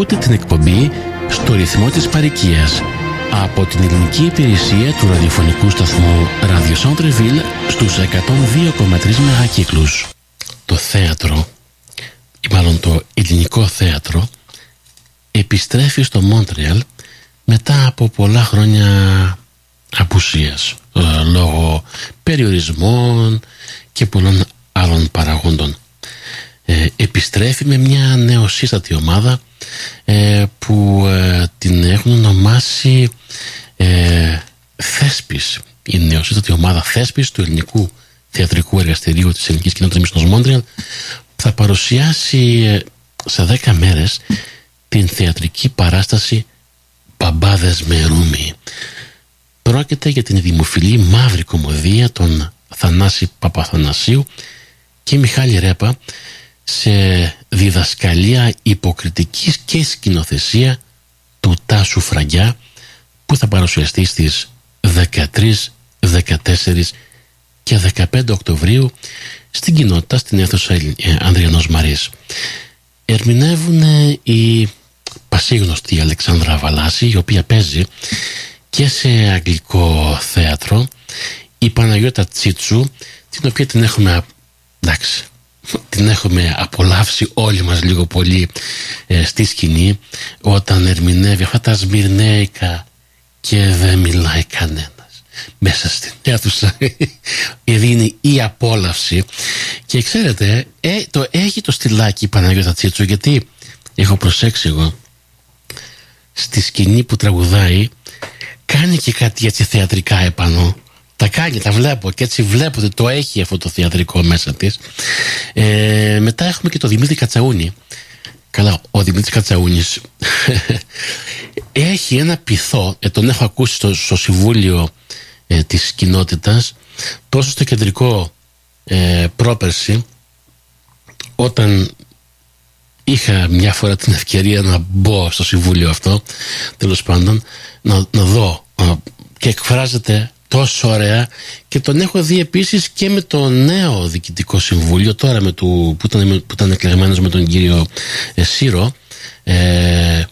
Ακούτε την εκπομπή στο ρυθμό της παροικίας από την ελληνική υπηρεσία του ραδιοφωνικού σταθμού Radio Centreville στους 102,3 μεγακύκλους. Το θέατρο, ή μάλλον το ελληνικό θέατρο, επιστρέφει στο Μόντρεαλ μετά από πολλά χρόνια απουσίας ε, λόγω περιορισμών και πολλών άλλων παραγόντων. Ε, επιστρέφει με μια νεοσύστατη ομάδα ε, που ε, την έχουν ονομάσει ε, Θέσπης η νεοσύστατη ομάδα Θέσπης του ελληνικού θεατρικού εργαστηρίου της ελληνικής κοινότητας Μίσνος Μόντριαν θα παρουσιάσει σε δέκα μέρες την θεατρική παράσταση «Παμπάδες με ρούμι». Πρόκειται για την δημοφιλή μαύρη κομμωδία των Θανάση Παπαθανασίου και Μιχάλη Ρέπα σε διδασκαλία υποκριτικής και σκηνοθεσία του Τάσου Φραγκιά που θα παρουσιαστεί στις 13, 14 και 15 Οκτωβρίου στην κοινότητα στην αίθουσα ε, Ανδριανός Μαρής. Ερμηνεύουν η πασίγνωστη Αλεξάνδρα Βαλάση η οποία παίζει και σε αγγλικό θέατρο η Παναγιώτα Τσίτσου την οποία την έχουμε εντάξει την έχουμε απολαύσει όλοι μας λίγο πολύ ε, στη σκηνή όταν ερμηνεύει αυτά τα σμυρνέικα και δεν μιλάει κανένας μέσα στην αίθουσα. Γιατί είναι η απόλαυση. Και ξέρετε ε, το έχει το στυλάκι η Παναγιώτα Τσίτσου γιατί έχω προσέξει εγώ στη σκηνή που τραγουδάει κάνει και κάτι έτσι θεατρικά επάνω τα κάνει, τα βλέπω και έτσι βλέπω ότι το έχει αυτό το θεατρικό μέσα της. Ε, μετά έχουμε και το Δημήτρη Κατσαούνη. Καλά, ο Δημήτρης Κατσαούνης έχει ένα πειθό, ε, τον έχω ακούσει στο, στο συμβούλιο ε, της κοινότητας, τόσο στο κεντρικό ε, πρόπερση, όταν είχα μια φορά την ευκαιρία να μπω στο συμβούλιο αυτό, τέλος πάντων, να, να δω και εκφράζεται τόσο ωραία. Και τον έχω δει επίσης και με το νέο διοικητικό συμβούλιο τώρα με το, που, ήταν, που ήταν εκλεγμένος με τον κύριο ε, Σύρο ε,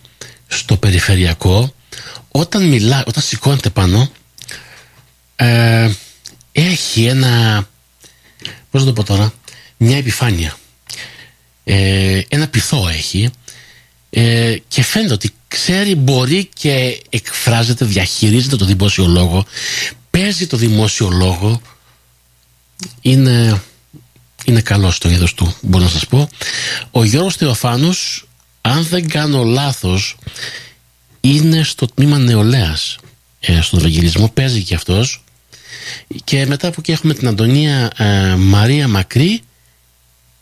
στο περιφερειακό. Όταν μιλά, όταν σηκώνεται πάνω ε, έχει ένα πώς να το πω τώρα μια επιφάνεια. Ε, ένα πυθό έχει ε, και φαίνεται ότι ξέρει, μπορεί και εκφράζεται, διαχειρίζεται το δημόσιο λόγο παίζει το δημόσιο λόγο είναι, είναι καλός στο είδος του μπορώ να σας πω. Ο Γιώργος Θεοφάνους αν δεν κάνω λάθος είναι στο τμήμα νεολαίας ε, στον Ευαγγελισμό παίζει και αυτός. Και μετά που και έχουμε την Αντωνία ε, Μαρία Μακρύ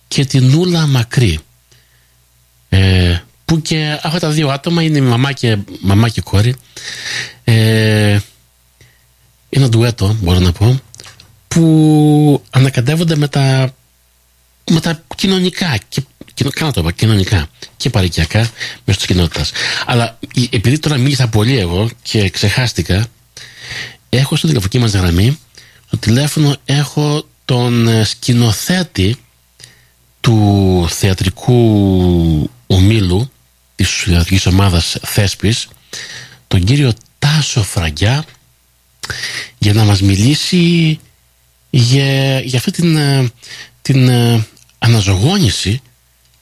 και την Νούλα Μακρύ. Ε, που και αυτά τα δύο άτομα είναι μαμά και, μαμά και κόρη. Ε, ένα ντουέτο μπορώ να πω που ανακατεύονται με τα, με τα κοινωνικά και κάνω το είπα, κοινωνικά και παρικιακά μέσα της κοινότητας. Αλλά επειδή τώρα μίλησα πολύ εγώ και ξεχάστηκα, έχω στην τηλεφωνική μας γραμμή, στο τηλέφωνο έχω τον ε, σκηνοθέτη του θεατρικού ομίλου της θεατρικής ομάδας Θέσπης, τον κύριο Τάσο Φραγκιά, για να μας μιλήσει για, για αυτή την, ε, την ε, αναζωγόνηση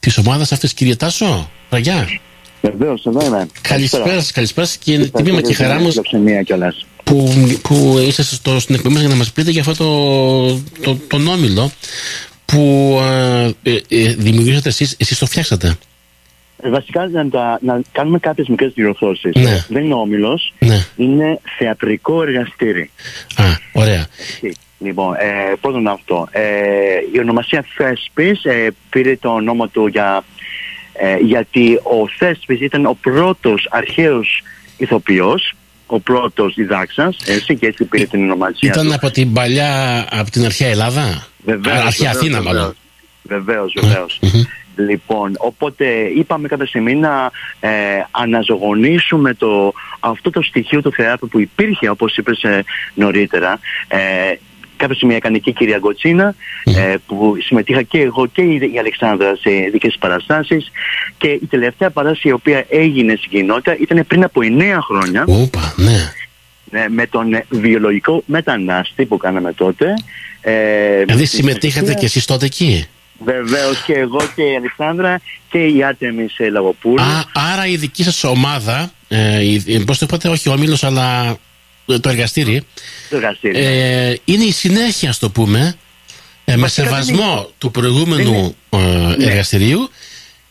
της ομάδας αυτής. Κύριε Τάσο, Ραγιά. Βεβαίως, εδώ είμαι. Καλησπέρα σας, καλησπέρα σας και τιμή και χαρά μου που, που είσαστε στο, στην εκπομπή για να μας πείτε για αυτό το, το, τον όμιλο που ε, ε, δημιουργήσατε εσείς, εσείς το φτιάξατε. Ε, βασικά να, να κάνουμε κάποιες μικρές διορθώσεις. Ναι. Δεν είναι όμιλος, ναι. είναι θεατρικό εργαστήρι. Α, ωραία. Λοιπόν, ε, πρώτον αυτό. Ε, η ονομασία Θέσπης ε, πήρε το όνομα του για, ε, γιατί ο Θέσπης ήταν ο πρώτος αρχαίος ηθοποιός, ο πρώτος διδάξας, έτσι και έτσι πήρε την ονομασία Ήταν από την παλιά, από την αρχαία Ελλάδα, βεβαίως, αρχαία βεβαίως, Αθήνα μάλλον. Βεβαίως, βεβαίως. Λοιπόν, οπότε είπαμε κάποια στιγμή να ε, αναζωογονήσουμε το, αυτό το στοιχείο του θεάτρου που υπήρχε όπως είπες ε, νωρίτερα ε, κάποια στιγμή έκανε και η κυρία Γκοτσίνα ε, που συμμετείχα και εγώ και η Αλεξάνδρα σε δικές παραστάσεις και η τελευταία παράσταση η οποία έγινε στην κοινότητα ήταν πριν από 9 χρόνια Οπα, ναι. ε, με τον βιολογικό μετανάστη που κάναμε τότε. Ε, δηλαδή συμμετείχατε και εσείς τότε εκεί; Βεβαίως και εγώ και η Αλεξάνδρα και η Άτεμι σε Λαγοπούλου. Α, άρα η δική σας ομάδα, ε, πώς το είπατε, όχι ο Μήλος αλλά το εργαστήρι, το εργαστήρι. Ε, είναι η συνέχεια, στο το πούμε, ε, με σεβασμό του προηγούμενου είναι... Ε, εργαστηρίου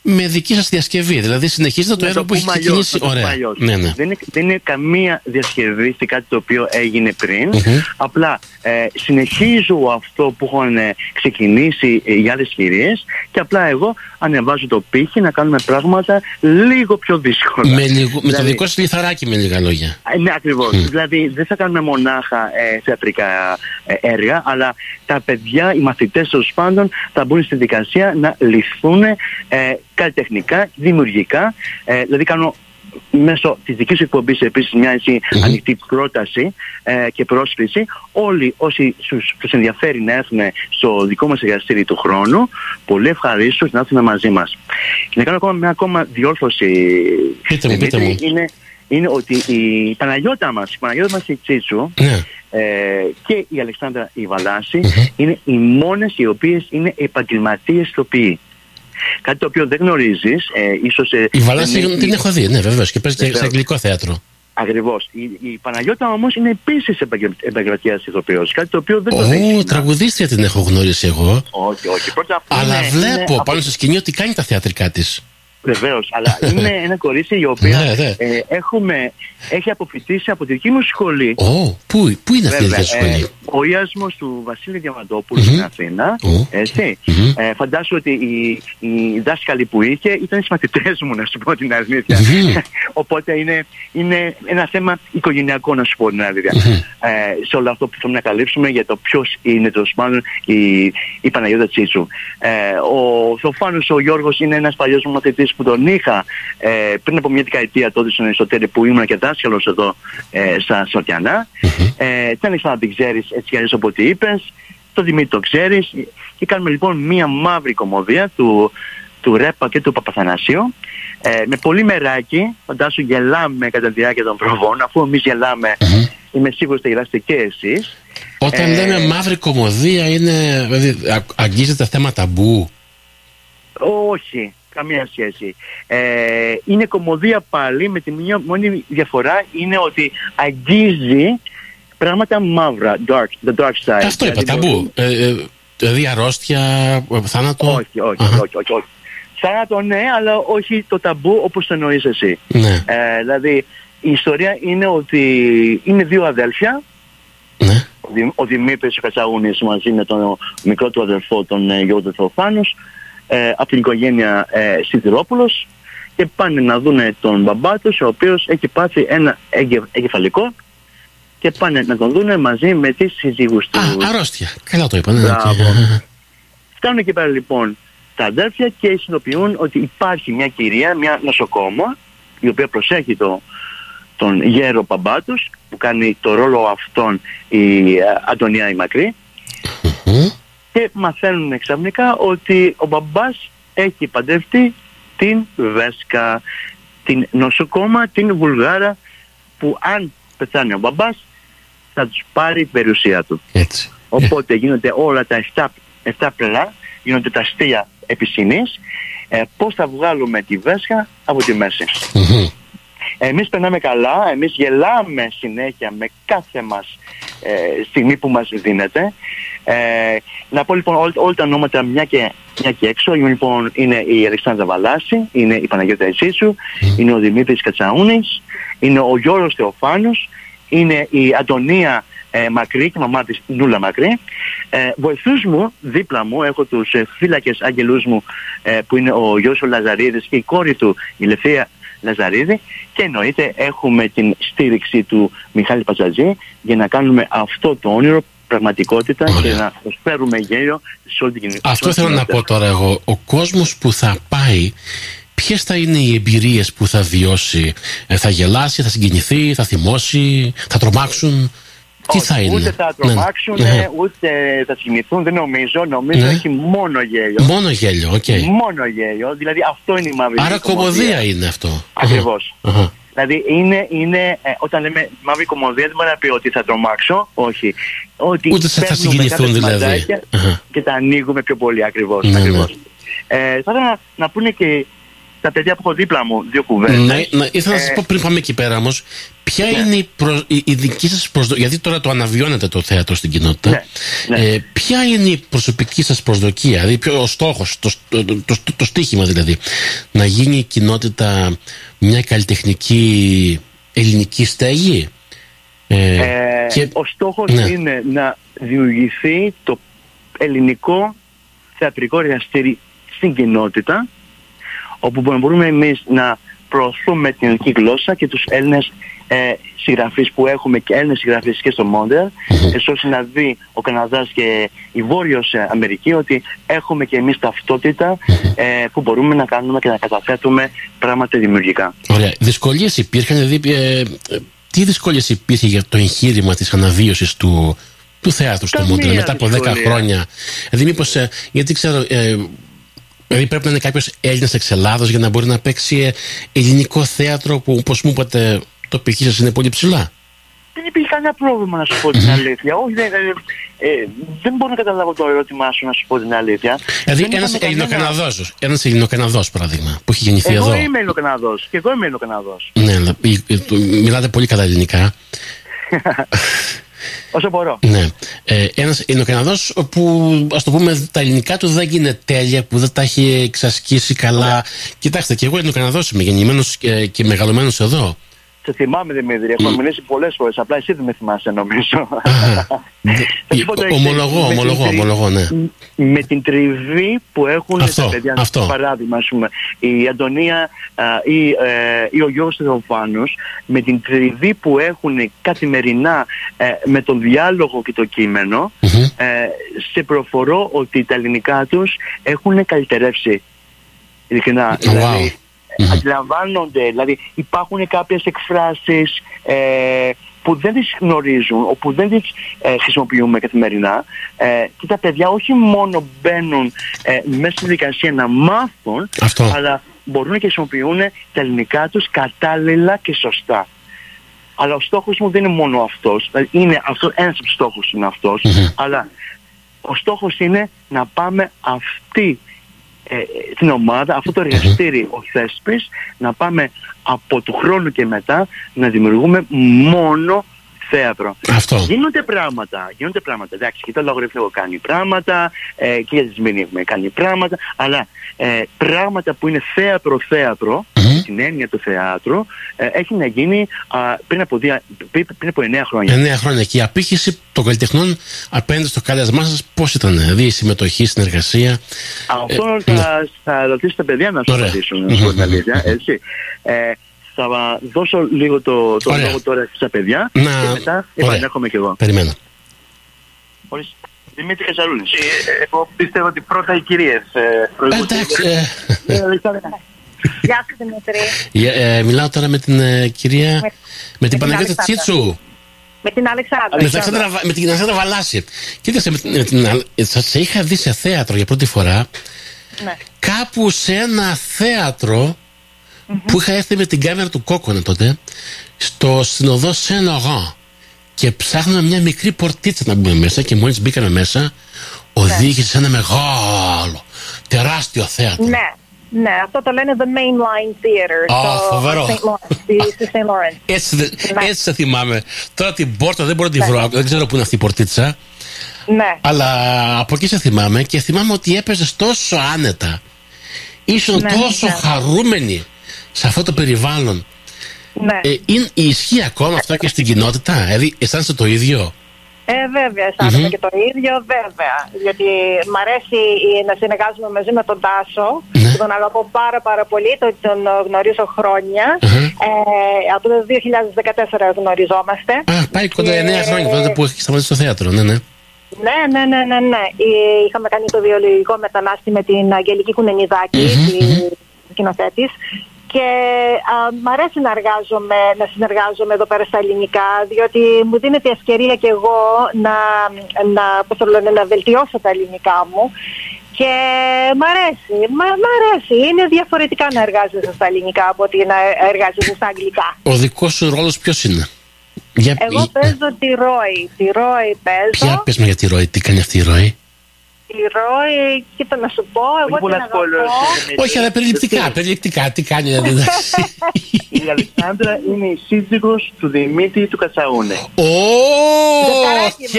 με δική σας διασκευή. Δηλαδή συνεχίζετε το έργο που έχει ξεκινήσει. Ωραία. Ναι, ναι. Δεν, είναι, δεν είναι καμία διασκευή σε κάτι το οποίο έγινε πριν. Απλά ε, συνεχίζω αυτό που έχουν ε, ξεκινήσει οι άλλε κυρίε και απλά εγώ ανεβάζω το πύχη να κάνουμε πράγματα λίγο πιο δύσκολα. Με, λίγο, με το δηλαδή- δικό σας λιθαράκι, με λίγα λόγια. Ε, ναι, ακριβώς. Δηλαδή δεν θα κάνουμε μονάχα ε, θεατρικά ε, έργα, αλλά τα παιδιά, οι μαθητές τέλος πάντων, θα μπουν στη δικασία να λυθούν ε, καλλιτεχνικά, δημιουργικά. Ε, δηλαδή κάνω μέσω της δικής σου εκπομπής επίσης μια έτσι ανοιχτή πρόταση ε, και πρόσκληση. Όλοι όσοι τους ενδιαφέρει να έρθουν στο δικό μας εργαστήρι του χρόνου, πολύ ευχαρίστως να έρθουν μαζί μας. Και να κάνω ακόμα μια ακόμα διόρθωση. Πείτε μου, πείτε μου. Είναι, είναι ότι η Παναγιώτα μας, η Παναγιώτα μας η Τσίτσου, ναι. ε, και η Αλεξάνδρα η βαλαση είναι οι μόνες οι οποίες είναι επαγγελματίες ηθοποιοί. Κάτι το οποίο δεν γνωρίζεις. Ε, ίσως, ε, η Βαλάση την έχω δει, ναι, βεβαίως, και παίζει σε αγγλικό θέατρο. Ακριβώς. Η, η Παναγιώτα όμως είναι επίσης επαγγελματίας ηθοποιός. Κάτι το οποίο δεν το δέχεται. τραγουδίστρια την έχω γνωρίσει εγώ. Όχι, όχι. Πρώτα, Αλλά είναι, βλέπω είναι... πάνω στο σκηνή ότι κάνει τα θεατρικά της. Βεβαίως, αλλά είναι ένα κορίτσι η οποία ναι, ναι. Ε, έχουμε, έχει αποφυτίσει από τη δική μου σχολή. Oh, πού, πού είναι αυτή η ε, σχολή, Ο Ιασμό του Βασίλη Διαμαντόπουλου mm-hmm. στην Αθήνα. Oh. Έτσι. Mm-hmm. Ε, φαντάσου ότι οι, οι δάσκαλοι που είχε ήταν οι μαθητές μου, να σου πω την αλήθεια. Mm-hmm. Οπότε είναι, είναι ένα θέμα οικογενειακό, να σου πω την αλήθεια. Ε, σε όλο αυτό που θέλουμε να καλύψουμε για το ποιος είναι τέλος πάντων η, η Παναγιώτα Τσίτσου. Ε, ο Θοφάνος ο Γιώργος είναι ένας παλιός μου μαθητής που τον είχα ε, πριν από μια δεκαετία τότε στον Εσωτερικό που ήμουν και δάσκαλος εδώ ε, στα Σωτιανά. Mm-hmm. Ε, δεν να την ξέρεις έτσι κι αλλιώς από ό,τι είπες. Το Δημήτρη το ξέρεις. Και κάνουμε λοιπόν μια μαύρη κομμωδία του, του Ρέπα και του Παπαθανασίου. Ε, με πολύ μεράκι, φαντάσου γελάμε κατά τη διάρκεια των προβών, αφού εμείς γελάμε, mm-hmm. είμαι σίγουρος ότι γελάστε και εσείς. Όταν ε, λέμε μαύρη κομμωδία, είναι, δηλαδή, αγγίζεται θέμα ταμπού; Όχι. Καμία σχέση. Ε, είναι κομμωδία πάλι με τη μία μόνη διαφορά είναι ότι αγγίζει πράγματα μαύρα, dark, the dark side. Αυτό είπα, δηλαδή, ταμπού. Ε, ε, δηλαδή αρρώστια, θάνατο. Όχι, όχι, όχι, όχι, όχι. Θάνατο ναι, αλλά όχι το ταμπού όπως το εννοείς εσύ. Ναι. Ε, δηλαδή η ιστορία είναι ότι είναι δύο αδέλφια. Ναι. Ο, Δημήτρης Κατσαγούνης μαζί με τον μικρό του αδελφό, τον ε, Γιώργο Θεοφάνους ε, από την οικογένεια ε, Σιδηρόπουλος και πάνε να δουν τον μπαμπά τους ο οποίος έχει πάθει ένα εγκεφαλικό και πάνε να τον δουν μαζί με τις συζύγους τους. Α, αρρώστια. Καλά το είπαν. Ναι, Φτάνουν εκεί πέρα λοιπόν τα αδέρφια και συνειδητοποιούν ότι υπάρχει μια κυρία, μια νοσοκόμα η οποία προσέχει το, τον γέρο μπαμπά τους που κάνει το ρόλο αυτόν η ε, Αντωνία η Μακρύ και μαθαίνουν ξαφνικά ότι ο μπαμπάς έχει παντρευτεί την Βέσκα, την νοσοκόμα, την Βουλγάρα που αν πεθάνει ο μπαμπάς θα τους πάρει η περιουσία του. Έτσι. Οπότε γίνονται όλα τα 7, 7 πλελά, γίνονται τα αστεία επισυνής, ε, πώς θα βγάλουμε τη Βέσκα από τη μέση. Εμείς περνάμε καλά, εμείς γελάμε συνέχεια με κάθε μας ε, στιγμή που μας δίνεται. Ε, να πω λοιπόν όλα τα ονόματα μια και, μια και έξω. Λοιπόν, είναι η Αλεξάνδρα Βαλάση, είναι η Παναγιώτα Εσίσου, είναι ο Δημήτρης Κατσαούνης, είναι ο Γιώργος Θεοφάνος, είναι η Αντωνία ε, Μακρύ και η μαμά της Νούλα Μακρύ. Ε, βοηθούς μου, δίπλα μου, έχω τους ε, φύλακες αγγελούς μου ε, που είναι ο γιος ο Λαζαρίδης και η κόρη του η Λευθεία Λαζαρίδη και εννοείται έχουμε την στήριξη του Μιχάλη Πατζατζή για να κάνουμε αυτό το όνειρο πραγματικότητα και να προσφέρουμε γέλιο σε όλη την κοινωνία. Αυτό θέλω να πω τώρα εγώ. Ο κόσμος που θα πάει Ποιες θα είναι οι εμπειρίες που θα βιώσει, ε, θα γελάσει, θα συγκινηθεί, θα θυμώσει, θα τρομάξουν; Τι θα είναι; Ούτε θα Ναι, τρομάξουν, ναι. ούτε θα συγκινηθούν, δεν νομίζω. Νομίζω Ναι. έχει μόνο γέλιο. Μόνο γέλιο, οκ. Μόνο γέλιο. Δηλαδή αυτό είναι η μαύρη Άρα κωμωδία είναι αυτό. Ακριβώς. Αχα. Δηλαδή είναι, είναι ε, όταν λέμε μαύρη κωμωδία δεν μπορεί να πει ότι θα τρομάξω, όχι. Ότι Ούτε θα- θα παίρνουμε συγκινηθούν κάποια δηλαδή. σημαντάκια Αχα. Και τα ανοίγουμε πιο πολύ ακριβώς. Ναι, ναι. ακριβώς. Ε, θα ήθελα να, να πούνε και τα παιδιά που έχω δίπλα μου δύο κουβέντες. Ναι, ναι, ήθελα να σας Ε, πω πριν πάμε εκεί πέρα όμως, ποια είναι η, προ- η, η δική σας προσδοκία, γιατί τώρα το αναβιώνετε το θέατρο στην κοινότητα. Ναι, ναι. Ε, ποια είναι η προσωπική σας προσδοκία, δηλαδή ποιο, ο στόχος, το, το, το, το, το στίχημα δηλαδή, να γίνει η κοινότητα μια καλλιτεχνική ελληνική στέγη; Ε, Ε, και- Ο στόχος Ναι. είναι να δημιουργηθεί το ελληνικό θεατρικό εργαστήρι στην κοινότητα όπου μπορούμε εμείς να προωθούμε την ελληνική γλώσσα και τους Έλληνες ε, συγγραφείς που έχουμε και Έλληνες συγγραφείς και στο Μόντερ έτσι ώστε να δει ο Καναδάς και η Βόρειος ε, Αμερική ότι έχουμε και εμείς ταυτότητα ε, που μπορούμε να κάνουμε και να καταθέτουμε πράγματα δημιουργικά. Ωραία. Δυσκολίες υπήρχαν, δηλαδή, ε, ε, τι δυσκολίες υπήρχε για το εγχείρημα της αναβίωσης του, του θέατρου στο Καμία Μούντρε μετά από 10 δυσκολία. χρόνια; Δηλαδή, μήπως. γιατί ξέρω. Ε, Δηλαδή πρέπει να είναι κάποιος Έλληνας εξ Ελλάδος για να μπορεί να παίξει ε, ελληνικό θέατρο που, όπως μου είπατε, το π.χ. σας είναι πολύ ψηλά. Δεν υπήρχε κανένα πρόβλημα να σου πω την αλήθεια. Όχι, δεν, ε, ε, δεν μπορώ να καταλάβω το ερώτημά σου να σου πω την αλήθεια. Δηλαδή, Δεν ένας είχαμε κανένα- Ελληνοκαναδό, ένας Ελληνοκαναδός παράδειγμα, που έχει γεννηθεί Εγώ εδώ. είμαι Ελληνοκαναδός και εγώ είμαι Ελληνοκαναδός. Ναι, αλλά, ε, ε, το- μιλάτε πολύ καλά ελληνικά. Όσο μπορώ. Ναι. Ε, ένας Ελληνοκαναδός που ας το πούμε τα ελληνικά του δεν είναι τέλεια, που δεν τα έχει εξασκήσει καλά. Κοιτάξτε, και εγώ Ελληνοκαναδός είμαι γεννημένος και, και μεγαλωμένος εδώ. Σε θυμάμαι Δημήτρη, έχουμε μιλήσει πολλές φορές, απλά εσύ δεν με θυμάσαι νομίζω. Θα σου πω το εξής. ομολογώ, Με την ομολογώ, τρι- ομολογώ, ναι. Με την τριβή που έχουν Αυτό, τα παιδιά, αυτό. παράδειγμα, ας πούμε, η Αντωνία α, ή, ε, ή ο Γιώργος Θεοφάνος, με την τριβή που έχουν καθημερινά ε, με τον διάλογο και το κείμενο, Μμμ. ε, σε προφορώ ότι τα ελληνικά τους έχουν καλυτερεύσει. Ειλικρινά. Wow. Δηλαδή, Μμμ. αντιλαμβάνονται, δηλαδή υπάρχουν κάποιες εκφράσεις ε, που δεν τις γνωρίζουν, όπου δεν τις ε, χρησιμοποιούμε καθημερινά ε, και τα παιδιά όχι μόνο μπαίνουν ε, μέσα στη δικασία να μάθουν, Αυτό. αλλά μπορούν και χρησιμοποιούν τα ελληνικά τους κατάλληλα και σωστά. Αλλά ο στόχος μου δεν είναι μόνο αυτός, δηλαδή είναι αυτό, ένας από τους στόχους είναι αυτός, Μμμ. αλλά ο στόχος είναι να πάμε αυτή ε, την ομάδα, αυτό το εργαστήρι ο Θέσπης, να πάμε από του χρόνου και μετά να δημιουργούμε μόνο θέατρο. Αυτό. Γίνονται πράγματα, γίνονται πράγματα. Εντάξει, και το λογαριασμό έχω κάνει πράγματα, ε, και για τη Σμήνη έχουμε κάνει πράγματα, αλλά ε, πράγματα που είναι θέατρο-θέατρο, Μμμ. Την έννοια του θεάτρου, ε, έχει να γίνει α, πριν, από δια, πριν, πριν από 9 χρόνια. Εννέα χρόνια και η απήχηση των καλλιτεχνών απέναντι στο κάλεσμά σα πώ ήταν, δηλαδή η συμμετοχή, η συνεργασία. Αυτό Ε, θα, θα ρωτήσω τα παιδιά να σου Ωραία. απαντήσουν, να σου πω την αλήθεια, έτσι. Ε, θα δώσω λίγο το, το Ωραία. λόγο τώρα στα παιδιά Να- και μετά ωραία. επανέρχομαι κι εγώ. Περιμένω. Ορίστε. Δημήτρη Κασαρούλης. Ε, Εγώ πιστεύω ότι πρώτα οι κυρίες. Ε, Εντάξει. Ε, Γεια σου Δημήτρη. ε, ε, μιλάω τώρα με την ε, κυρία. Με- Με την την Παναγιώτα Αλεξάνδρα. Τσίτσου. Με την Αλεξάνδρα. Με την Αλεξάνδρα Βα- με την Αλεξάνδρα Βαλάση. Κοίταξε, με την- με την Αλ- ε, σας σε είχα δει σε θέατρο για πρώτη φορά. Ναι. Κάπου σε ένα θέατρο που είχα έρθει με την κάμερα του Κόκονα τότε στο συνοδό Σεν-Ογάν και ψάχναμε μια μικρή πορτίτσα να μπούμε μέσα και μόλις μπήκαμε μέσα οδήγησε σε ένα μεγάλο τεράστιο θέατρο Ναι. Ναι, αυτό το λένε The Mainline Theater. Α, στο φοβερό. St. Lawrence, στη- στη St. Lawrence. έτσι, δε- Ναι. έτσι σε θυμάμαι τώρα την πόρτα δεν μπορώ να τη βρω δεν ξέρω που είναι αυτή η πορτίτσα Ναι. αλλά από εκεί σε θυμάμαι και θυμάμαι ότι έπαιζες τόσο άνετα ήσουν Ναι, τόσο ναι. χαρούμενη σε αυτό το περιβάλλον ναι. Ε, είναι, ισχύει ακόμα αυτό και στην κοινότητα, δηλαδή αισθάνεσαι το ίδιο; Ε, βέβαια, αισθάνομαι Μμμ. και το ίδιο, βέβαια. Γιατί μ' αρέσει ε, να συνεργάζομαι μαζί με τον Τάσο, Ναι. που τον αγαπώ πάρα πάρα πολύ, τον, τον γνωρίζω χρόνια. Αχα. Ε, από το 2014 γνωριζόμαστε. Α, πάει κοντά Και- 9 χρόνια τότε που έχει σταματήσει το θέατρο, ναι, ναι. Ναι, ναι, ναι, ναι, ναι. Ε, Είχαμε κάνει το βιολογικό μετανάστη με την Αγγελική Κουνενιδάκη, Μμμ, τη σκηνοθέτης. Και α, μ' αρέσει να, εργάζομαι, να συνεργάζομαι εδώ πέρα στα ελληνικά, διότι μου δίνεται η ευκαιρία και εγώ να, να, πώς το λένε, να βελτιώσω τα ελληνικά μου. Και μ' αρέσει, μ' μ' αρέσει. Είναι διαφορετικά να εργάζεσαι στα ελληνικά από ότι να εργάζεσαι στα αγγλικά. Ο δικός σου ρόλος ποιος είναι; Για... Εγώ παίζω τη Ρόη. Τη Ρόη παίζω. Ποια πες με για τη Ρόη, τι κάνει αυτή η Ρόη; Τη Ρόη, κοίτα να σου πω, εγώ την πολλά αγαπώ. spoilers. Όχι, αλλά περιληπτικά, περιληπτικά, τι κάνει. δηλαδή, εντάξει. Η Αλεξάνδρα είναι η σύζυγος του Δημήτρη του Κατσαούνε. Ω, Ζευγαράκι οκ.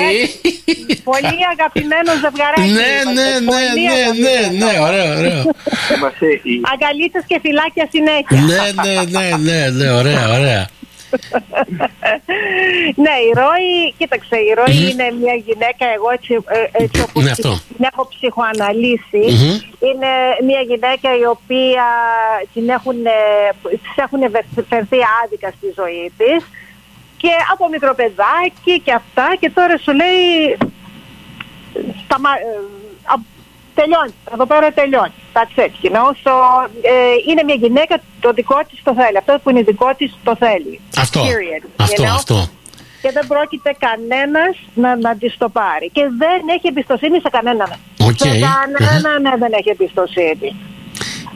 μας, Πολύ αγαπημένο ζευγαράκι. Ναι, είμαστε. ναι, ναι, Πολύ ναι, ναι, αγαπημένο. ναι, ωραίο, ωραίο. Μας έχει. Αγκαλίτσες και φυλάκια συνέχεια. Ναι, ναι, ναι, ναι, ναι, ωραία, ωραία. Ναι, η Ρώη, κοίταξε, η ρωη είναι μια γυναίκα, εγώ έτσι, ε, έτσι όπως Ναι, αυτό. την έχω ψυχοαναλύσει, Μμμ. είναι μια γυναίκα η οποία την έχουν, ε, της έχουν βε- φερθεί άδικα στη ζωή της και από μικρό παιδάκι και αυτά και τώρα σου λέει σταμα, ε, α- τελειώνει, εδώ πέρα τελειώνει. That's it, you know. So, ε, είναι μια γυναίκα, το δικό της το θέλει. Αυτό που είναι δικό της το θέλει. Αυτό, Period, you αυτό, know. αυτό. Και δεν πρόκειται κανένας να, να της το πάρει. Και δεν έχει εμπιστοσύνη σε κανέναν. Οκ. Σε κανέναν ναι, δεν έχει εμπιστοσύνη.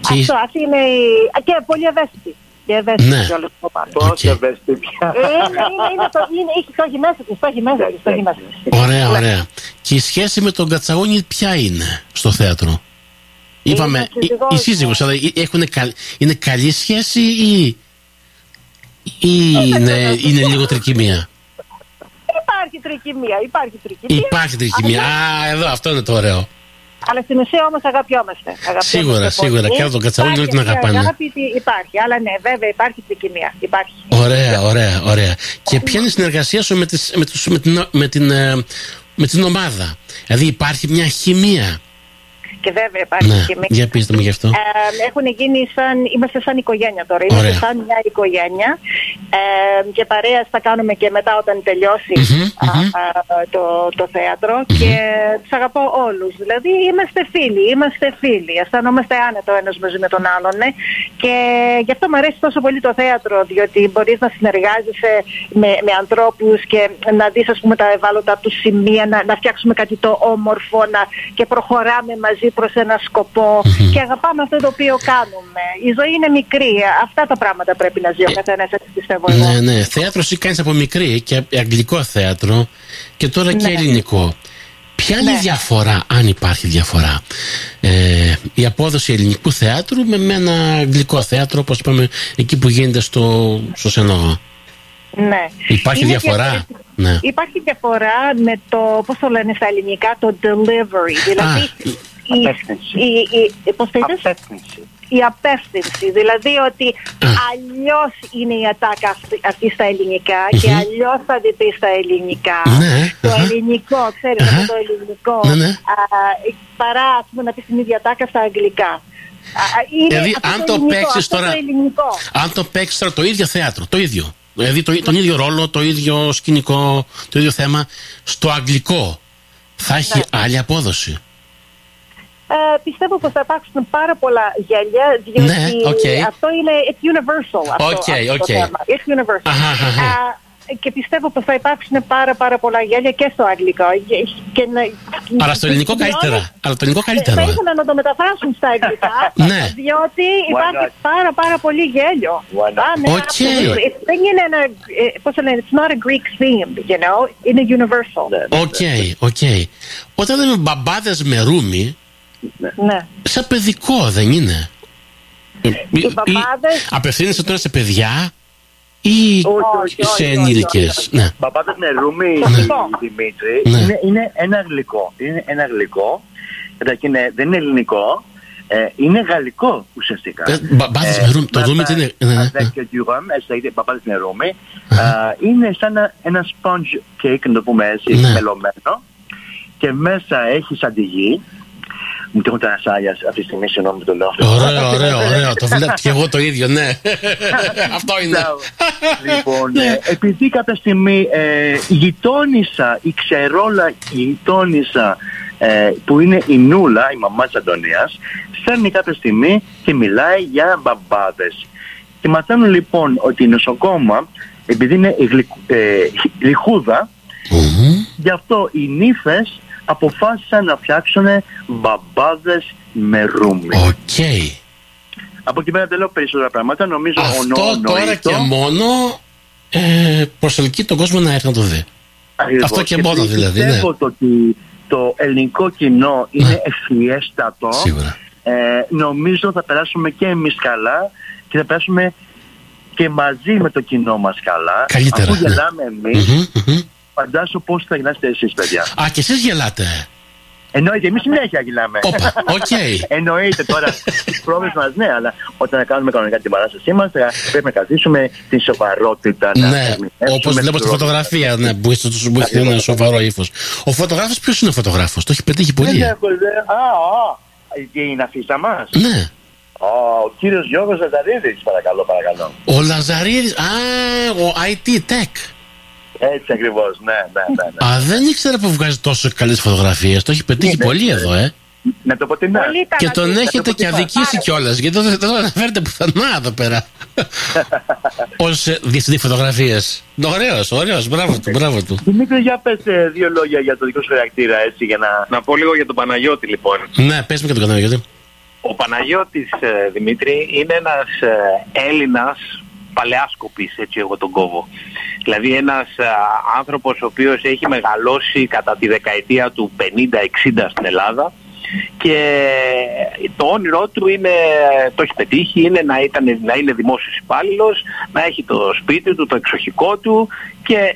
Και η- Αυτό, αυτή είναι η... Και πολύ ευαίσθητη. Και ευαίσθητη Ναι. κιόλας το πάνω. Πώς Οκ. ευαίσθητη πια. Ε, είναι, είναι, είναι, το, είναι, έχει, το έχει μέσα της, το έχει μέσα της, το έχει μέσα της. Ωραία, ωραία. Και η σχέση με τον Κατσαούνι ποια είναι στο θέατρο; Είπαμε, η, σύζυγός η μου. σύζυγος, αλλά έχουνε καλ- είναι καλή σχέση ή, ή είναι, είναι λίγο τρικυμία; Υπάρχει τρικυμία, υπάρχει τρικυμία. Υπάρχει τρικυμία. Α, εδώ αυτό είναι το ωραίο. Αλλά στην ουσία όμως αγαπιόμαστε. αγαπιόμαστε Σίγουρα, πολύ. σίγουρα. Και από τον Κατσαούνι όλοι Υπάρχει την αγαπάνε. αυτή η Αγάπη τι- υπάρχει. Αλλά ναι, βέβαια υπάρχει τρικυμία. Υπάρχει. Ωραία, ωραία, ωραία. Και ποια είναι η συνεργασία σου με, τις, με, τους, με, την, με, την, ε, με την ομάδα; Δηλαδή υπάρχει μια χημεία; Και βέβαια υπάρχει Ναι, τρικυμία. για πείστε μου γι' αυτό. Ε, έχουν γίνει σαν, είμαστε σαν οικογένεια τώρα. Είμαστε Ωραία. σαν μια οικογένεια. Ε, και παρέας θα κάνουμε και μετά όταν τελειώσει Μμμ, α, μμμ. α, το, το θέατρο. Και τους αγαπώ όλους. Δηλαδή είμαστε φίλοι, είμαστε φίλοι. Αισθανόμαστε άνετα ο ένας μαζί με τον άλλον. Ναι. Και γι' αυτό μου αρέσει τόσο πολύ το θέατρο, διότι μπορείς να συνεργάζεσαι με, με ανθρώπους και να δεις, ας πούμε, τα ευάλωτα τους σημεία, να, να φτιάξουμε κάτι το όμορφο να, και προχωράμε μαζί προς ένα σκοπό και αγαπάμε αυτό το οποίο κάνουμε. Η ζωή είναι μικρή. Αυτά τα πράγματα πρέπει να ζει ο καθένας, έτσι πιστεύω εγώ. Ναι, ναι. Θέατρο εσύ κάνει από μικρή και αγγλικό θέατρο και τώρα και Ναι. ελληνικό. Ποια είναι η Ναι. διαφορά, αν υπάρχει διαφορά, ε, η απόδοση ελληνικού θέατρου με, με ένα αγγλικό θέατρο, όπως είπαμε, εκεί που γίνεται στο, στο Σενόγο. Ναι. Υπάρχει Είναι διαφορά; διαφορετικό. Ναι. Υπάρχει διαφορά με το, πώς το λένε στα ελληνικά, το delivery. Δηλαδή, η- η, Απεύθυνση. η, η, πώς το είπες; Απεύθυνση. η απεύθυνση. Δηλαδή ότι αλλιώς είναι η ατάκα αυτή, αυτή στα ελληνικά και αλλιώς θα δει στα ελληνικά. Ναι, Το αχα. ελληνικό, ξέρεις, Αχα. αυτό το ελληνικό. Ναι, ναι. α, παρά ας πούμε, να πεις την ίδια ατάκα στα αγγλικά. Α, είναι Δηλαδή, αυτό αν το ελληνικό, παίξεις αυτό τώρα- Το ελληνικό. Αν το παίξεις τώρα το ίδιο θέατρο, το ίδιο. Δηλαδή το, τον ίδιο ρόλο, το ίδιο σκηνικό, το ίδιο θέμα, στο αγγλικό, θα έχει Ναι. άλλη απόδοση. Ε, πιστεύω πως θα υπάρξουν πάρα πολλά γέλια διότι Ναι, οκ. αυτό είναι it's universal αυτό, Οκ, αυτό το οκ. θέμα. It's universal. Αχα, αχα. Α, και πιστεύω πως θα υπάρξουν πάρα πάρα πολλά γέλια και στο αγγλικό. Και, και, να- Αλλά στο ελληνικό διότι- καλύτερα. Αλλά το ελληνικό Θα καλύτερα. ήθελα να το μεταφράσουν στα αγγλικά, Ναι. διότι υπάρχει not? πάρα πάρα πολύ γέλιο. Why not? Α, ναι, Οκ. absolutely. It's- Δεν είναι ένα, ε, πώς το λένε, it's not a Greek theme, you know, είναι universal. Ναι, ναι, Οκ, οκ. Όταν λέμε μπαμπάδες με ρούμι, Ναι. σαν παιδικό δεν είναι. Ε, ή- ή- μπαμπάδες- Απευθύνεσαι τώρα σε παιδιά ή Όχι, όχι, σε όχι, ενήλικες; όχι, Ναι. Μπαμπάδες με ρούμι, Ναι. Δημήτρη, Ναι. είναι, είναι ένα γλυκό. Είναι ένα γλυκό. Καταρχήν είναι- δεν είναι ελληνικό. Ε, είναι γαλλικό ουσιαστικά. Ε, μπαμπάδες με ρούμι. Το ρούμι τι είναι. Ναι, ναι, ναι. Avec du rhum, έτσι λέγεται μπαμπάδες με ρούμι. Α, Είναι σαν ένα, ένα sponge cake, να το πούμε έτσι, Ναι. μελωμένο. Και μέσα έχει σαντιγί. Μου τυχόν τα ασάλια αυτή τη στιγμή, συγγνώμη που το λέω αυτό. Ωραίο, ωραίο, ωραίο. Το βλέπω και εγώ το ίδιο, ναι. Αυτό είναι. λοιπόν, Ναι. ε, επειδή κάποια στιγμή ε, γειτόνισσα, η ξερόλα γειτόνισσα ε, που είναι η Νούλα, η μαμά της Αντωνίας, στέλνει κάποια στιγμή και μιλάει για μπαμπάδες. Και μαθαίνουν λοιπόν ότι η νοσοκόμα, επειδή είναι η ε, λιχούδα, γι' αυτό οι νύφες αποφάσισαν να φτιάξουν μπαμπάδες με ρούμι. Οκ. Από εκεί πέρα δεν λέω περισσότερα πράγματα. Νομίζω Αυτό ο τώρα και μόνο ε, προσελκύει τον κόσμο να έρθει να το δει. Αυτό και, μόνο δηλαδή. Ναι. Πιστεύω ότι το ελληνικό κοινό είναι ναι. ευφιέστατο. Σίγουρα. Ε, νομίζω θα περάσουμε και εμείς καλά και θα περάσουμε και μαζί με το κοινό μας καλά. Καλύτερα. Αφού ναι. γελάμε εμείς, mm-hmm, φαντάσου πώς θα γελάσετε εσείς παιδιά. Α, και εσείς γελάτε. Εννοείται, εμείς συνέχεια γελάμε. Οκ. Εννοείται τώρα στις πρόβες μας, ναι, αλλά όταν κάνουμε κανονικά την παράστασή μας, πρέπει να κρατήσουμε την σοβαρότητα. Ναι, όπως βλέπω στη φωτογραφία, ναι, που είστε ένα σοβαρό ύφος. Ο φωτογράφος, ποιος είναι ο φωτογράφος, το έχει πετύχει πολύ; Α, α, και η αφίσα μας. Ναι. Ο κύριος Γιώργος Λαζαρίδης, παρακαλώ, παρακαλώ. Ο Λαζαρίδης, α, ο IT Tech. Έτσι ακριβώς, ναι, ναι, ναι, ναι. Α, δεν ήξερα που βγάζει τόσο καλές φωτογραφίες. Το έχει πετύχει ναι, πολύ ναι, εδώ, ε. Να το πω την Και τον έχετε και αδικήσει κιόλας, γιατί δεν το αναφέρετε πουθενά εδώ πέρα. Ω ε, διευθυντή φωτογραφίες. Ωραίος, ωραίος, μπράβο του, μπράβο του. Δημήτρη, για πες ε, δύο λόγια για το δικό σου χαρακτήρα, έτσι, για να. Να πω λίγο για τον Παναγιώτη, λοιπόν. Ναι, πες με για τον Παναγιώτη. Ο Παναγιώτης ε, Δημήτρη είναι ένας Έλληνας παλαιάσκοπης, έτσι εγώ τον κόβω. Δηλαδή ένας α, άνθρωπος ο οποίος έχει μεγαλώσει κατά τη δεκαετία του 50-60 στην Ελλάδα και το όνειρό του είναι, το έχει πετύχει, είναι να, ήταν, να είναι δημόσιος υπάλληλος, να έχει το σπίτι του, το εξοχικό του και ε,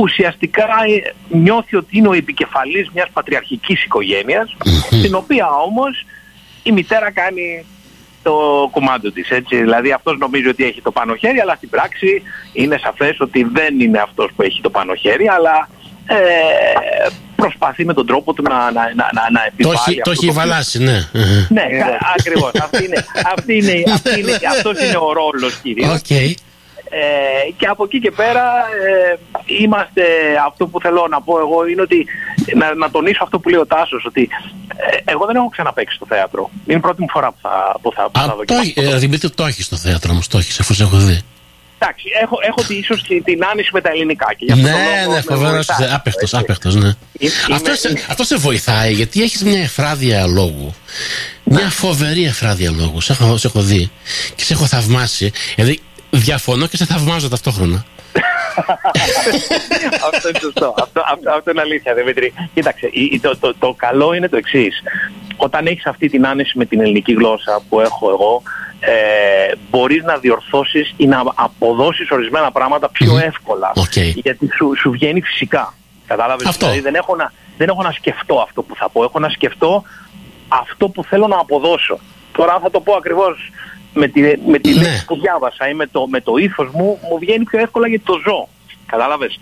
ουσιαστικά νιώθει ότι είναι ο επικεφαλής μιας πατριαρχικής οικογένειας, στην οποία όμως η μητέρα κάνει το κομμάτι της. Έτσι. Δηλαδή αυτός νομίζει ότι έχει το πάνω χέρι, αλλά στην πράξη είναι σαφές ότι δεν είναι αυτός που έχει το πάνω χέρι, αλλά ε, προσπαθεί με τον τρόπο του να, να, να, να επιβάλλει. Το έχει, το έχει βαλάσει, ναι. Ναι, ακριβώς. Αυτή είναι, αυτή είναι, αυτή είναι, αυτός είναι ο ρόλος κυρίως. Okay. Ε, και από εκεί και πέρα ε, είμαστε, αυτό που θέλω να πω εγώ είναι ότι να, να τονίσω αυτό που λέει ο Τάσος ότι ε, εγώ δεν έχω ξαναπαίξει στο θέατρο. Είναι η πρώτη μου φορά που θα, που θα, που θα δοκιμάσω. Ε, Δημήτρη το έχεις στο θέατρο όμως, το έχεις αφού σε έχω δει. Εντάξει, έχω, έχω τη, ίσως την άνοιση με τα ελληνικά. Και ναι, ναι, φοβερός, άπεχτος, άπεχτος, ναι. αυτό, σε, αυτό σε βοηθάει, γιατί έχεις μια εφράδια λόγου. Μια φοβερή εφράδια λόγου. Σε έχω, σε έχω δει και σε έχω θαυμάσει. Δηλαδή, διαφωνώ και σε θαυμάζω ταυτόχρονα. αυτό είναι σωστό. Αυτό, αυτό, αυτό είναι αλήθεια, Δημήτρη. Κοίταξε, το, το, το καλό είναι το εξής. Όταν έχεις αυτή την άνεση με την ελληνική γλώσσα που έχω εγώ, ε, μπορείς να διορθώσεις ή να αποδώσεις ορισμένα πράγματα πιο εύκολα. Γιατί σου, σου βγαίνει φυσικά. Κατάλαβες, αυτό. δηλαδή δεν έχω, να, δεν έχω να σκεφτώ αυτό που θα πω, έχω να σκεφτώ αυτό που θέλω να αποδώσω. Τώρα θα το πω ακριβώς με τη, με τη λέξη ναι. που διάβασα ή με το, με το ύφος μου, μου βγαίνει πιο εύκολα γιατί το ζω. Κατάλαβες;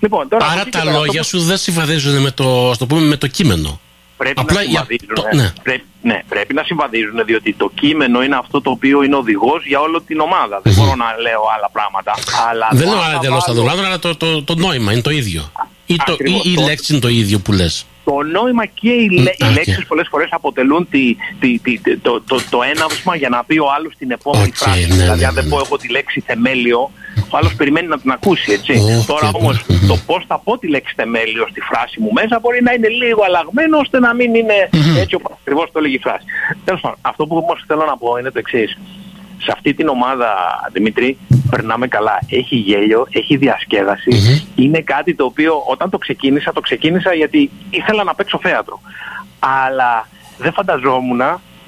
Λοιπόν, τώρα Άρα τα λόγια σου δεν συμβαδίζουν με το, το, πούμε, με το κείμενο. Πρέπει Απλά να συμβαδίζουν. Το, ναι. Πρέπει, ναι, πρέπει να συμβαδίζουν διότι το κείμενο είναι αυτό το οποίο είναι οδηγός για όλη την ομάδα. Δεν μπορώ να λέω άλλα πράγματα. Αλλά δεν λέω άλλα εντελώς τα δολάρια, αλλά το, το, το, νόημα είναι το ίδιο. Ή, το, ή, η λέξη είναι το ίδιο που λες το νόημα και οι, λέ, οι λέξεις πολλές φορές αποτελούν τη, τη, τη, το, το, το έναυσμα για να πει ο άλλος την επόμενη okay, φράση. Ναι, δηλαδή αν ναι, δεν πω ναι. εγώ τη λέξη θεμέλιο, ο άλλος περιμένει να την ακούσει έτσι. Okay, Τώρα όμως το πώς θα πω τη λέξη θεμέλιο στη φράση μου μέσα μπορεί να είναι λίγο αλλαγμένο ώστε να μην είναι έτσι όπως ακριβώς το λέγει η φράση. Τέλος πάντων, αυτό που όμως θέλω να πω είναι το εξής σε αυτή την ομάδα, Δημήτρη, περνάμε καλά. Έχει γέλιο, έχει Είναι κάτι το οποίο όταν το ξεκίνησα, το ξεκίνησα γιατί ήθελα να παίξω θέατρο. Αλλά δεν φανταζόμουν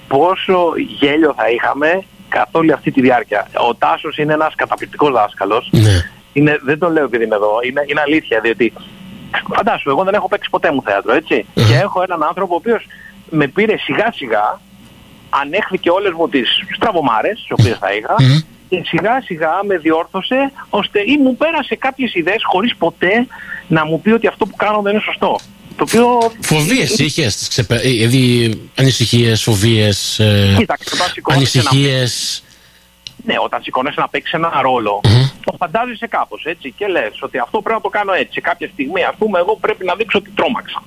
πόσο γέλιο θα είχαμε καθ' όλη αυτή τη διάρκεια. Ο Τάσος είναι ένας καταπληκτικός δάσκαλος. Ναι. Είναι, δεν το λέω επειδή είμαι εδώ. Είναι, είναι αλήθεια, διότι φαντάσου, εγώ δεν έχω παίξει ποτέ μου θέατρο, Και έχω έναν άνθρωπο ο οποίος με πήρε σιγά σιγά ανέχθηκε όλες μου τις στραβομάρες, τις οποίες θα είχα, και σιγά σιγά με διόρθωσε, ώστε ή μου πέρασε κάποιες ιδέες χωρίς ποτέ να μου πει ότι αυτό που κάνω δεν είναι σωστό. Το οποίο... Φοβίες είχες, ξεπε... δηλαδή ανησυχίες, φοβίες, ε... ανησυχίες... Ναι, όταν σηκώνεσαι να παίξεις ένα το φαντάζεσαι κάπως έτσι και λες ότι αυτό πρέπει να το κάνω έτσι. Κάποια στιγμή ας πούμε εγώ πρέπει να δείξω ότι τρόμαξα.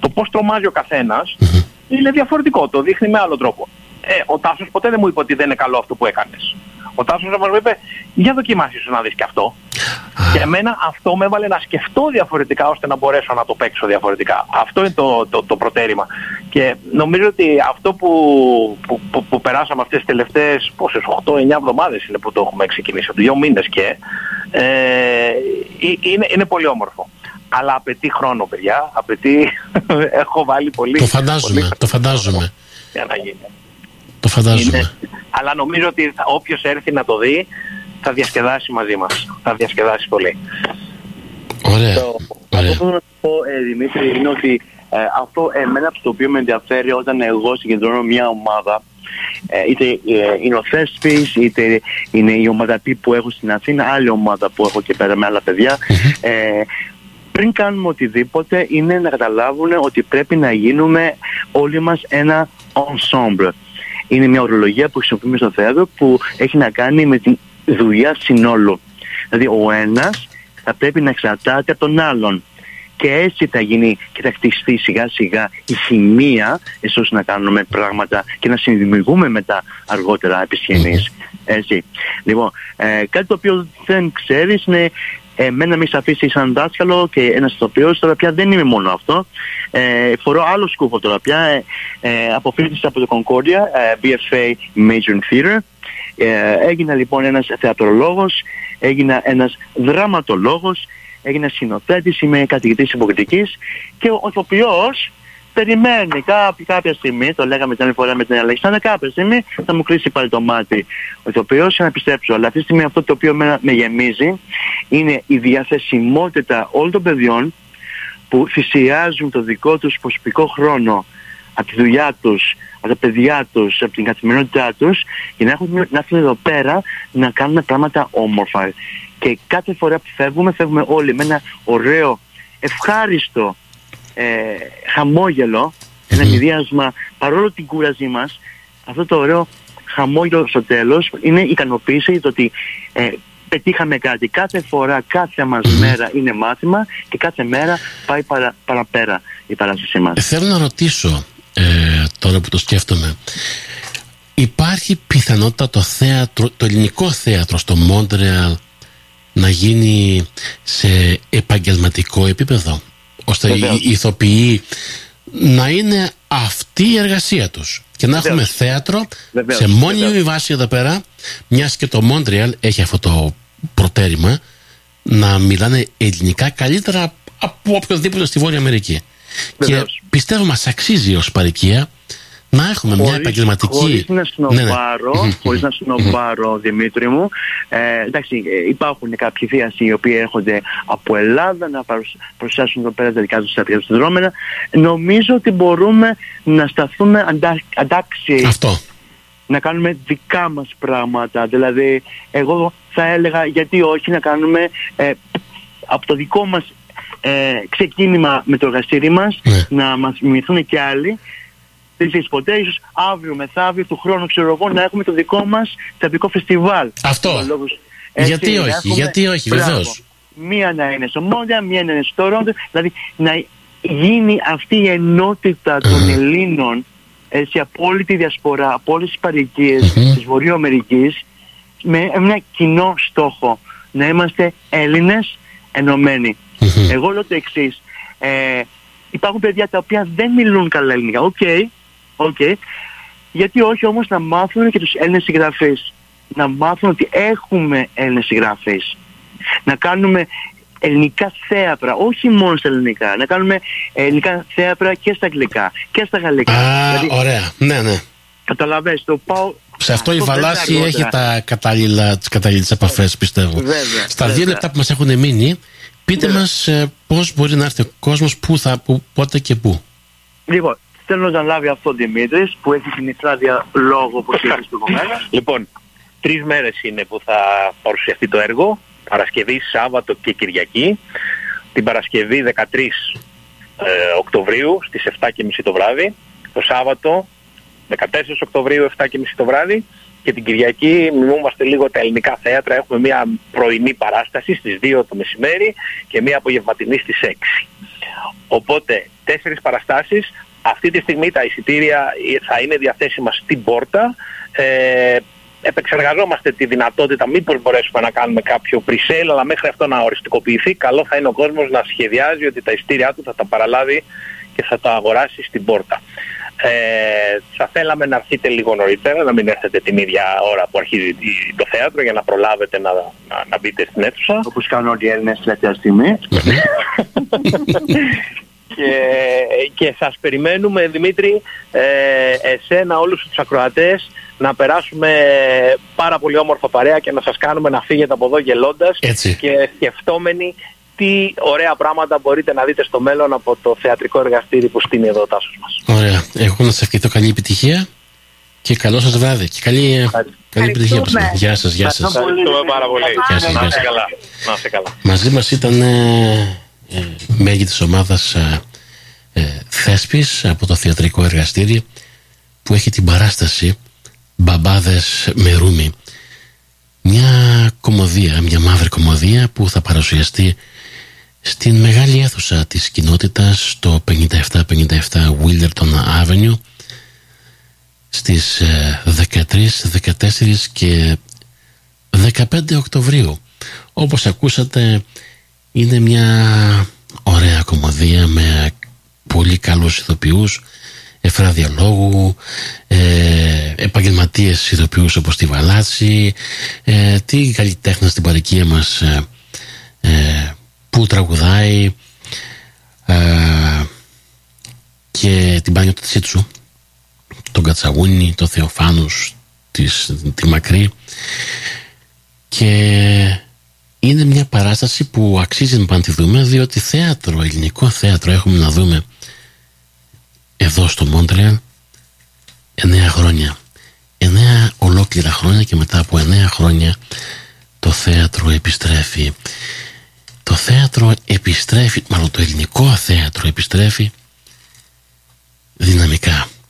Το πώς τρομάζει ο καθένας είναι διαφορετικό, το δείχνει με άλλο τρόπο. Ε, ο Τάσος ποτέ δεν μου είπε ότι δεν είναι καλό αυτό που έκανες. Ο Τάσος μας είπε, για δοκιμάσεις να δεις και αυτό. Και εμένα αυτό με έβαλε να σκεφτώ διαφορετικά ώστε να μπορέσω να το παίξω διαφορετικά. Αυτό είναι το, το, το προτέρημα. Και νομίζω ότι αυτό που, που, που, που περάσαμε αυτές τις τελευταίες πόσες, 8-9 εβδομάδες είναι που το έχουμε ξεκινήσει, από δύο μήνες και ε, είναι, είναι πολύ όμορφο. Αλλά απαιτεί χρόνο, παιδιά. Απαιτεί... Έχω βάλει πολύ... Το φαντάζομαι, το φαντάζομαι. Για να γίνει. Το φαντάζομαι. Είναι, αλλά νομίζω ότι όποιος έρθει να το δει θα διασκεδάσει μαζί μας. Θα διασκεδάσει πολύ. Ωραία. Το, Αυτό που θέλω να σου πω, ε, Δημήτρη, είναι ότι ε, αυτό εμένα το οποίο με ενδιαφέρει όταν εγώ συγκεντρώνω μια ομάδα ε, είτε ε, είναι ο Θέσπης, είτε είναι η ομάδα P που έχω στην Αθήνα, άλλη ομάδα που έχω και πέρα με άλλα παιδιά. Ε, πριν κάνουμε οτιδήποτε είναι να καταλάβουν ότι πρέπει να γίνουμε όλοι μας ένα ensemble. Είναι μια ορολογία που χρησιμοποιούμε στο θέατρο που έχει να κάνει με τη δουλειά συνόλου. Δηλαδή ο ένας θα πρέπει να εξαρτάται από τον άλλον. Και έτσι θα γίνει και θα χτιστεί σιγά σιγά η χημεία ίσως να κάνουμε πράγματα και να συνδημιουργούμε μετά αργότερα επισχυνείς. Έτσι. Λοιπόν, ε, κάτι το οποίο δεν ξέρεις είναι εμένα με αφήσει σαν δάσκαλο και ένας ηθοποιός. Τώρα πια δεν είμαι μόνο αυτό. Ε, φορώ άλλο σκούφο τώρα πια. Ε, ε, αποφύτησα από το Concordia, ε, BFA Major in Theater. Ε, έγινα λοιπόν ένας θεατρολόγος, έγινα ένας δραματολόγος, έγινα συνοθέτης, είμαι καθηγητής υποκριτικής και ο ηθοποιός περιμένει κάποια, κάποια στιγμή, το λέγαμε την άλλη φορά με την Αλεξάνδρα, κάποια στιγμή θα μου κλείσει πάλι το μάτι ο ηθοποιός για να πιστέψω. Αλλά αυτή τη στιγμή αυτό το οποίο με, με γεμίζει είναι η διαθεσιμότητα όλων των παιδιών που θυσιάζουν το δικό τους προσωπικό χρόνο από τη δουλειά τους, από τα παιδιά τους, από την καθημερινότητά τους για να, έχουν, να έρθουν εδώ πέρα να κάνουν πράγματα όμορφα. Και κάθε φορά που φεύγουμε, φεύγουμε όλοι με ένα ωραίο, ευχάριστο ε, χαμόγελο, ένα μηδιάσμα, παρόλο την κούραζή μας, αυτό το ωραίο χαμόγελο στο τέλος είναι ικανοποίηση το ότι ε, πετύχαμε κάτι. Κάθε φορά, κάθε μας μέρα είναι μάθημα και κάθε μέρα πάει παρα, παραπέρα η παράστασή μας. Ε, θέλω να ρωτήσω, ε, τώρα που το σκέφτομαι, υπάρχει πιθανότητα το θέατρο, το ελληνικό θέατρο στο Μόντρεαλ να γίνει σε επαγγελματικό επίπεδο; Ώστε οι ηθοποιοί να είναι αυτή η εργασία τους. Και να έχουμε θέατρο σε μόνιμη βάση εδώ πέρα μιας και το Μόντριαλ έχει αυτό το προτέρημα να μιλάνε ελληνικά καλύτερα από οποιοδήποτε στη Βόρεια Αμερική. Και πιστεύω μας αξίζει ως παρικία να έχουμε χωρίς, μια επαγγελματική. Χωρίς να συνοπάρω, ναι, ναι. χωρίς να συνοπάρω Δημήτρη μου, ε, εντάξει, ε, υπάρχουν κάποιοι θείασοι οι οποίοι έρχονται από Ελλάδα να προσθέσουν εδώ πέρα τα δικά τους τα δρόμενα. Νομίζω ότι μπορούμε να σταθούμε αντά, αντάξει. Αυτό. Να κάνουμε δικά μας πράγματα. Δηλαδή, εγώ θα έλεγα γιατί όχι να κάνουμε ε, από το δικό μας ε, ξεκίνημα με το εργαστήρι μας, ναι. να μας μιμηθούν και άλλοι δεν ξέρει ποτέ, ίσως αύριο μεθαύριο του χρόνου, ξέρω εγώ, να έχουμε το δικό μας θεατρικό φεστιβάλ. Αυτό. γιατί όχι, έχουμε... γιατί όχι, βεβαίως. Μία να είναι στο Μόντια, μία να είναι στο Ρόντο, δηλαδή να γίνει αυτή η ενότητα των Ελλήνων σε από όλη τη διασπορά, από όλες τις παροικίες mm-hmm. της Βορειοαμερικής, με ένα κοινό στόχο. Να είμαστε Έλληνες ενωμένοι. Εγώ λέω το εξής. Ε, υπάρχουν παιδιά τα οποία δεν μιλούν καλά ελληνικά. OK, okay, Okay. Γιατί όχι όμως να μάθουν και τους Έλληνες συγγραφείς. Να μάθουν ότι έχουμε Έλληνες συγγραφείς. Να κάνουμε ελληνικά θέατρα, όχι μόνο στα ελληνικά. Να κάνουμε ελληνικά θέατρα και στα αγγλικά και στα γαλλικά. Α, δηλαδή, ωραία. Ναι, ναι. Καταλαβες, το πάω... Σε αυτό, η Βαλάση έχει τα κατάλληλα, τις κατάλληλες επαφές, πιστεύω. Βέβαια, Στα δύο λεπτά που μας έχουν μείνει, πείτε βέβαια. μας ε, πώς μπορεί να έρθει ο κόσμος, πού θα, που, πότε και πού. Λοιπόν, Θέλω να λάβει αυτό ο Δημήτρης που έχει την Ιστράδια λόγω που είπε προηγουμένως. Λοιπόν, τρεις μέρες είναι που θα παρουσιαστεί το έργο. Παρασκευή, Σάββατο και Κυριακή. Την Παρασκευή 13 ε, Οκτωβρίου στις 7.30 το βράδυ. Το Σάββατο 14 Οκτωβρίου 7.30 το βράδυ και την Κυριακή μιμούμαστε λίγο τα ελληνικά θέατρα. Έχουμε μια πρωινή παράσταση στις 2 το μεσημέρι και μια απογευματινή στις 6. Οπότε τέσσερις παραστάσεις. Αυτή τη στιγμή τα εισιτήρια θα είναι διαθέσιμα στην πόρτα. Ε, επεξεργαζόμαστε τη δυνατότητα μήπως μπορέσουμε να κάνουμε κάποιο pre αλλά μέχρι αυτό να οριστικοποιηθεί καλό θα είναι ο κόσμος να σχεδιάζει ότι τα εισιτήριά του θα τα παραλάβει και θα τα αγοράσει στην πόρτα. Ε, θα θέλαμε να έρθετε λίγο νωρίτερα, να μην έρθετε την ίδια ώρα που αρχίζει το θέατρο για να προλάβετε να, να, να μπείτε στην αίθουσα. Όπως κάνουν όλοι οι Έλληνες τελευταία στιγμή. και, και σας περιμένουμε Δημήτρη, ε, εσένα όλους τους ακροατές να περάσουμε πάρα πολύ όμορφα παρέα και να σας κάνουμε να φύγετε από εδώ γελώντας και σκεφτόμενοι τι ωραία πράγματα μπορείτε να δείτε στο μέλλον από το θεατρικό εργαστήρι που στείνει εδώ ο Τάσος μας. Ωραία. Εγώ να σας ευχηθώ καλή επιτυχία και καλό σας βράδυ και καλή, καλή επιτυχία. Γεια σας, γεια σας. Ευχαριστούμε πάρα πολύ. Γεια σας, να καλά. Να είστε καλά. Μαζί μας ήταν ε, ε, μέλη της ομάδας ε, ε, Θέσπης από το θεατρικό εργαστήρι που έχει την παράσταση Μπαμπάδες με ρούμι μια κομμωδία, μια μαύρη κομμωδία που θα παρουσιαστεί στην μεγάλη αίθουσα της κοινότητας στο 5757 Wilderton Avenue στις 13, ε, 14 και 15 Οκτωβρίου. Όπως ακούσατε είναι μια ωραία κομμωδία με πολύ καλούς ηθοποιούς εφραδιολόγου ε, επαγγελματίες ηθοποιούς όπως τη Βαλάτση ε, τι καλλιτέχνα στην παρικία μας ε, ε, που τραγουδάει ε, και την Πάνιο Τσίτσου τον Κατσαγούνι, τον Θεοφάνους της, τη Μακρύ. Και είναι μια παράσταση που αξίζει να τη δούμε διότι θέατρο, ελληνικό θέατρο έχουμε να δούμε εδώ στο Μόντρεαλ εννέα χρόνια εννέα ολόκληρα χρόνια και μετά από εννέα χρόνια το θέατρο επιστρέφει το θέατρο επιστρέφει, μάλλον το ελληνικό θέατρο επιστρέφει δυναμικά.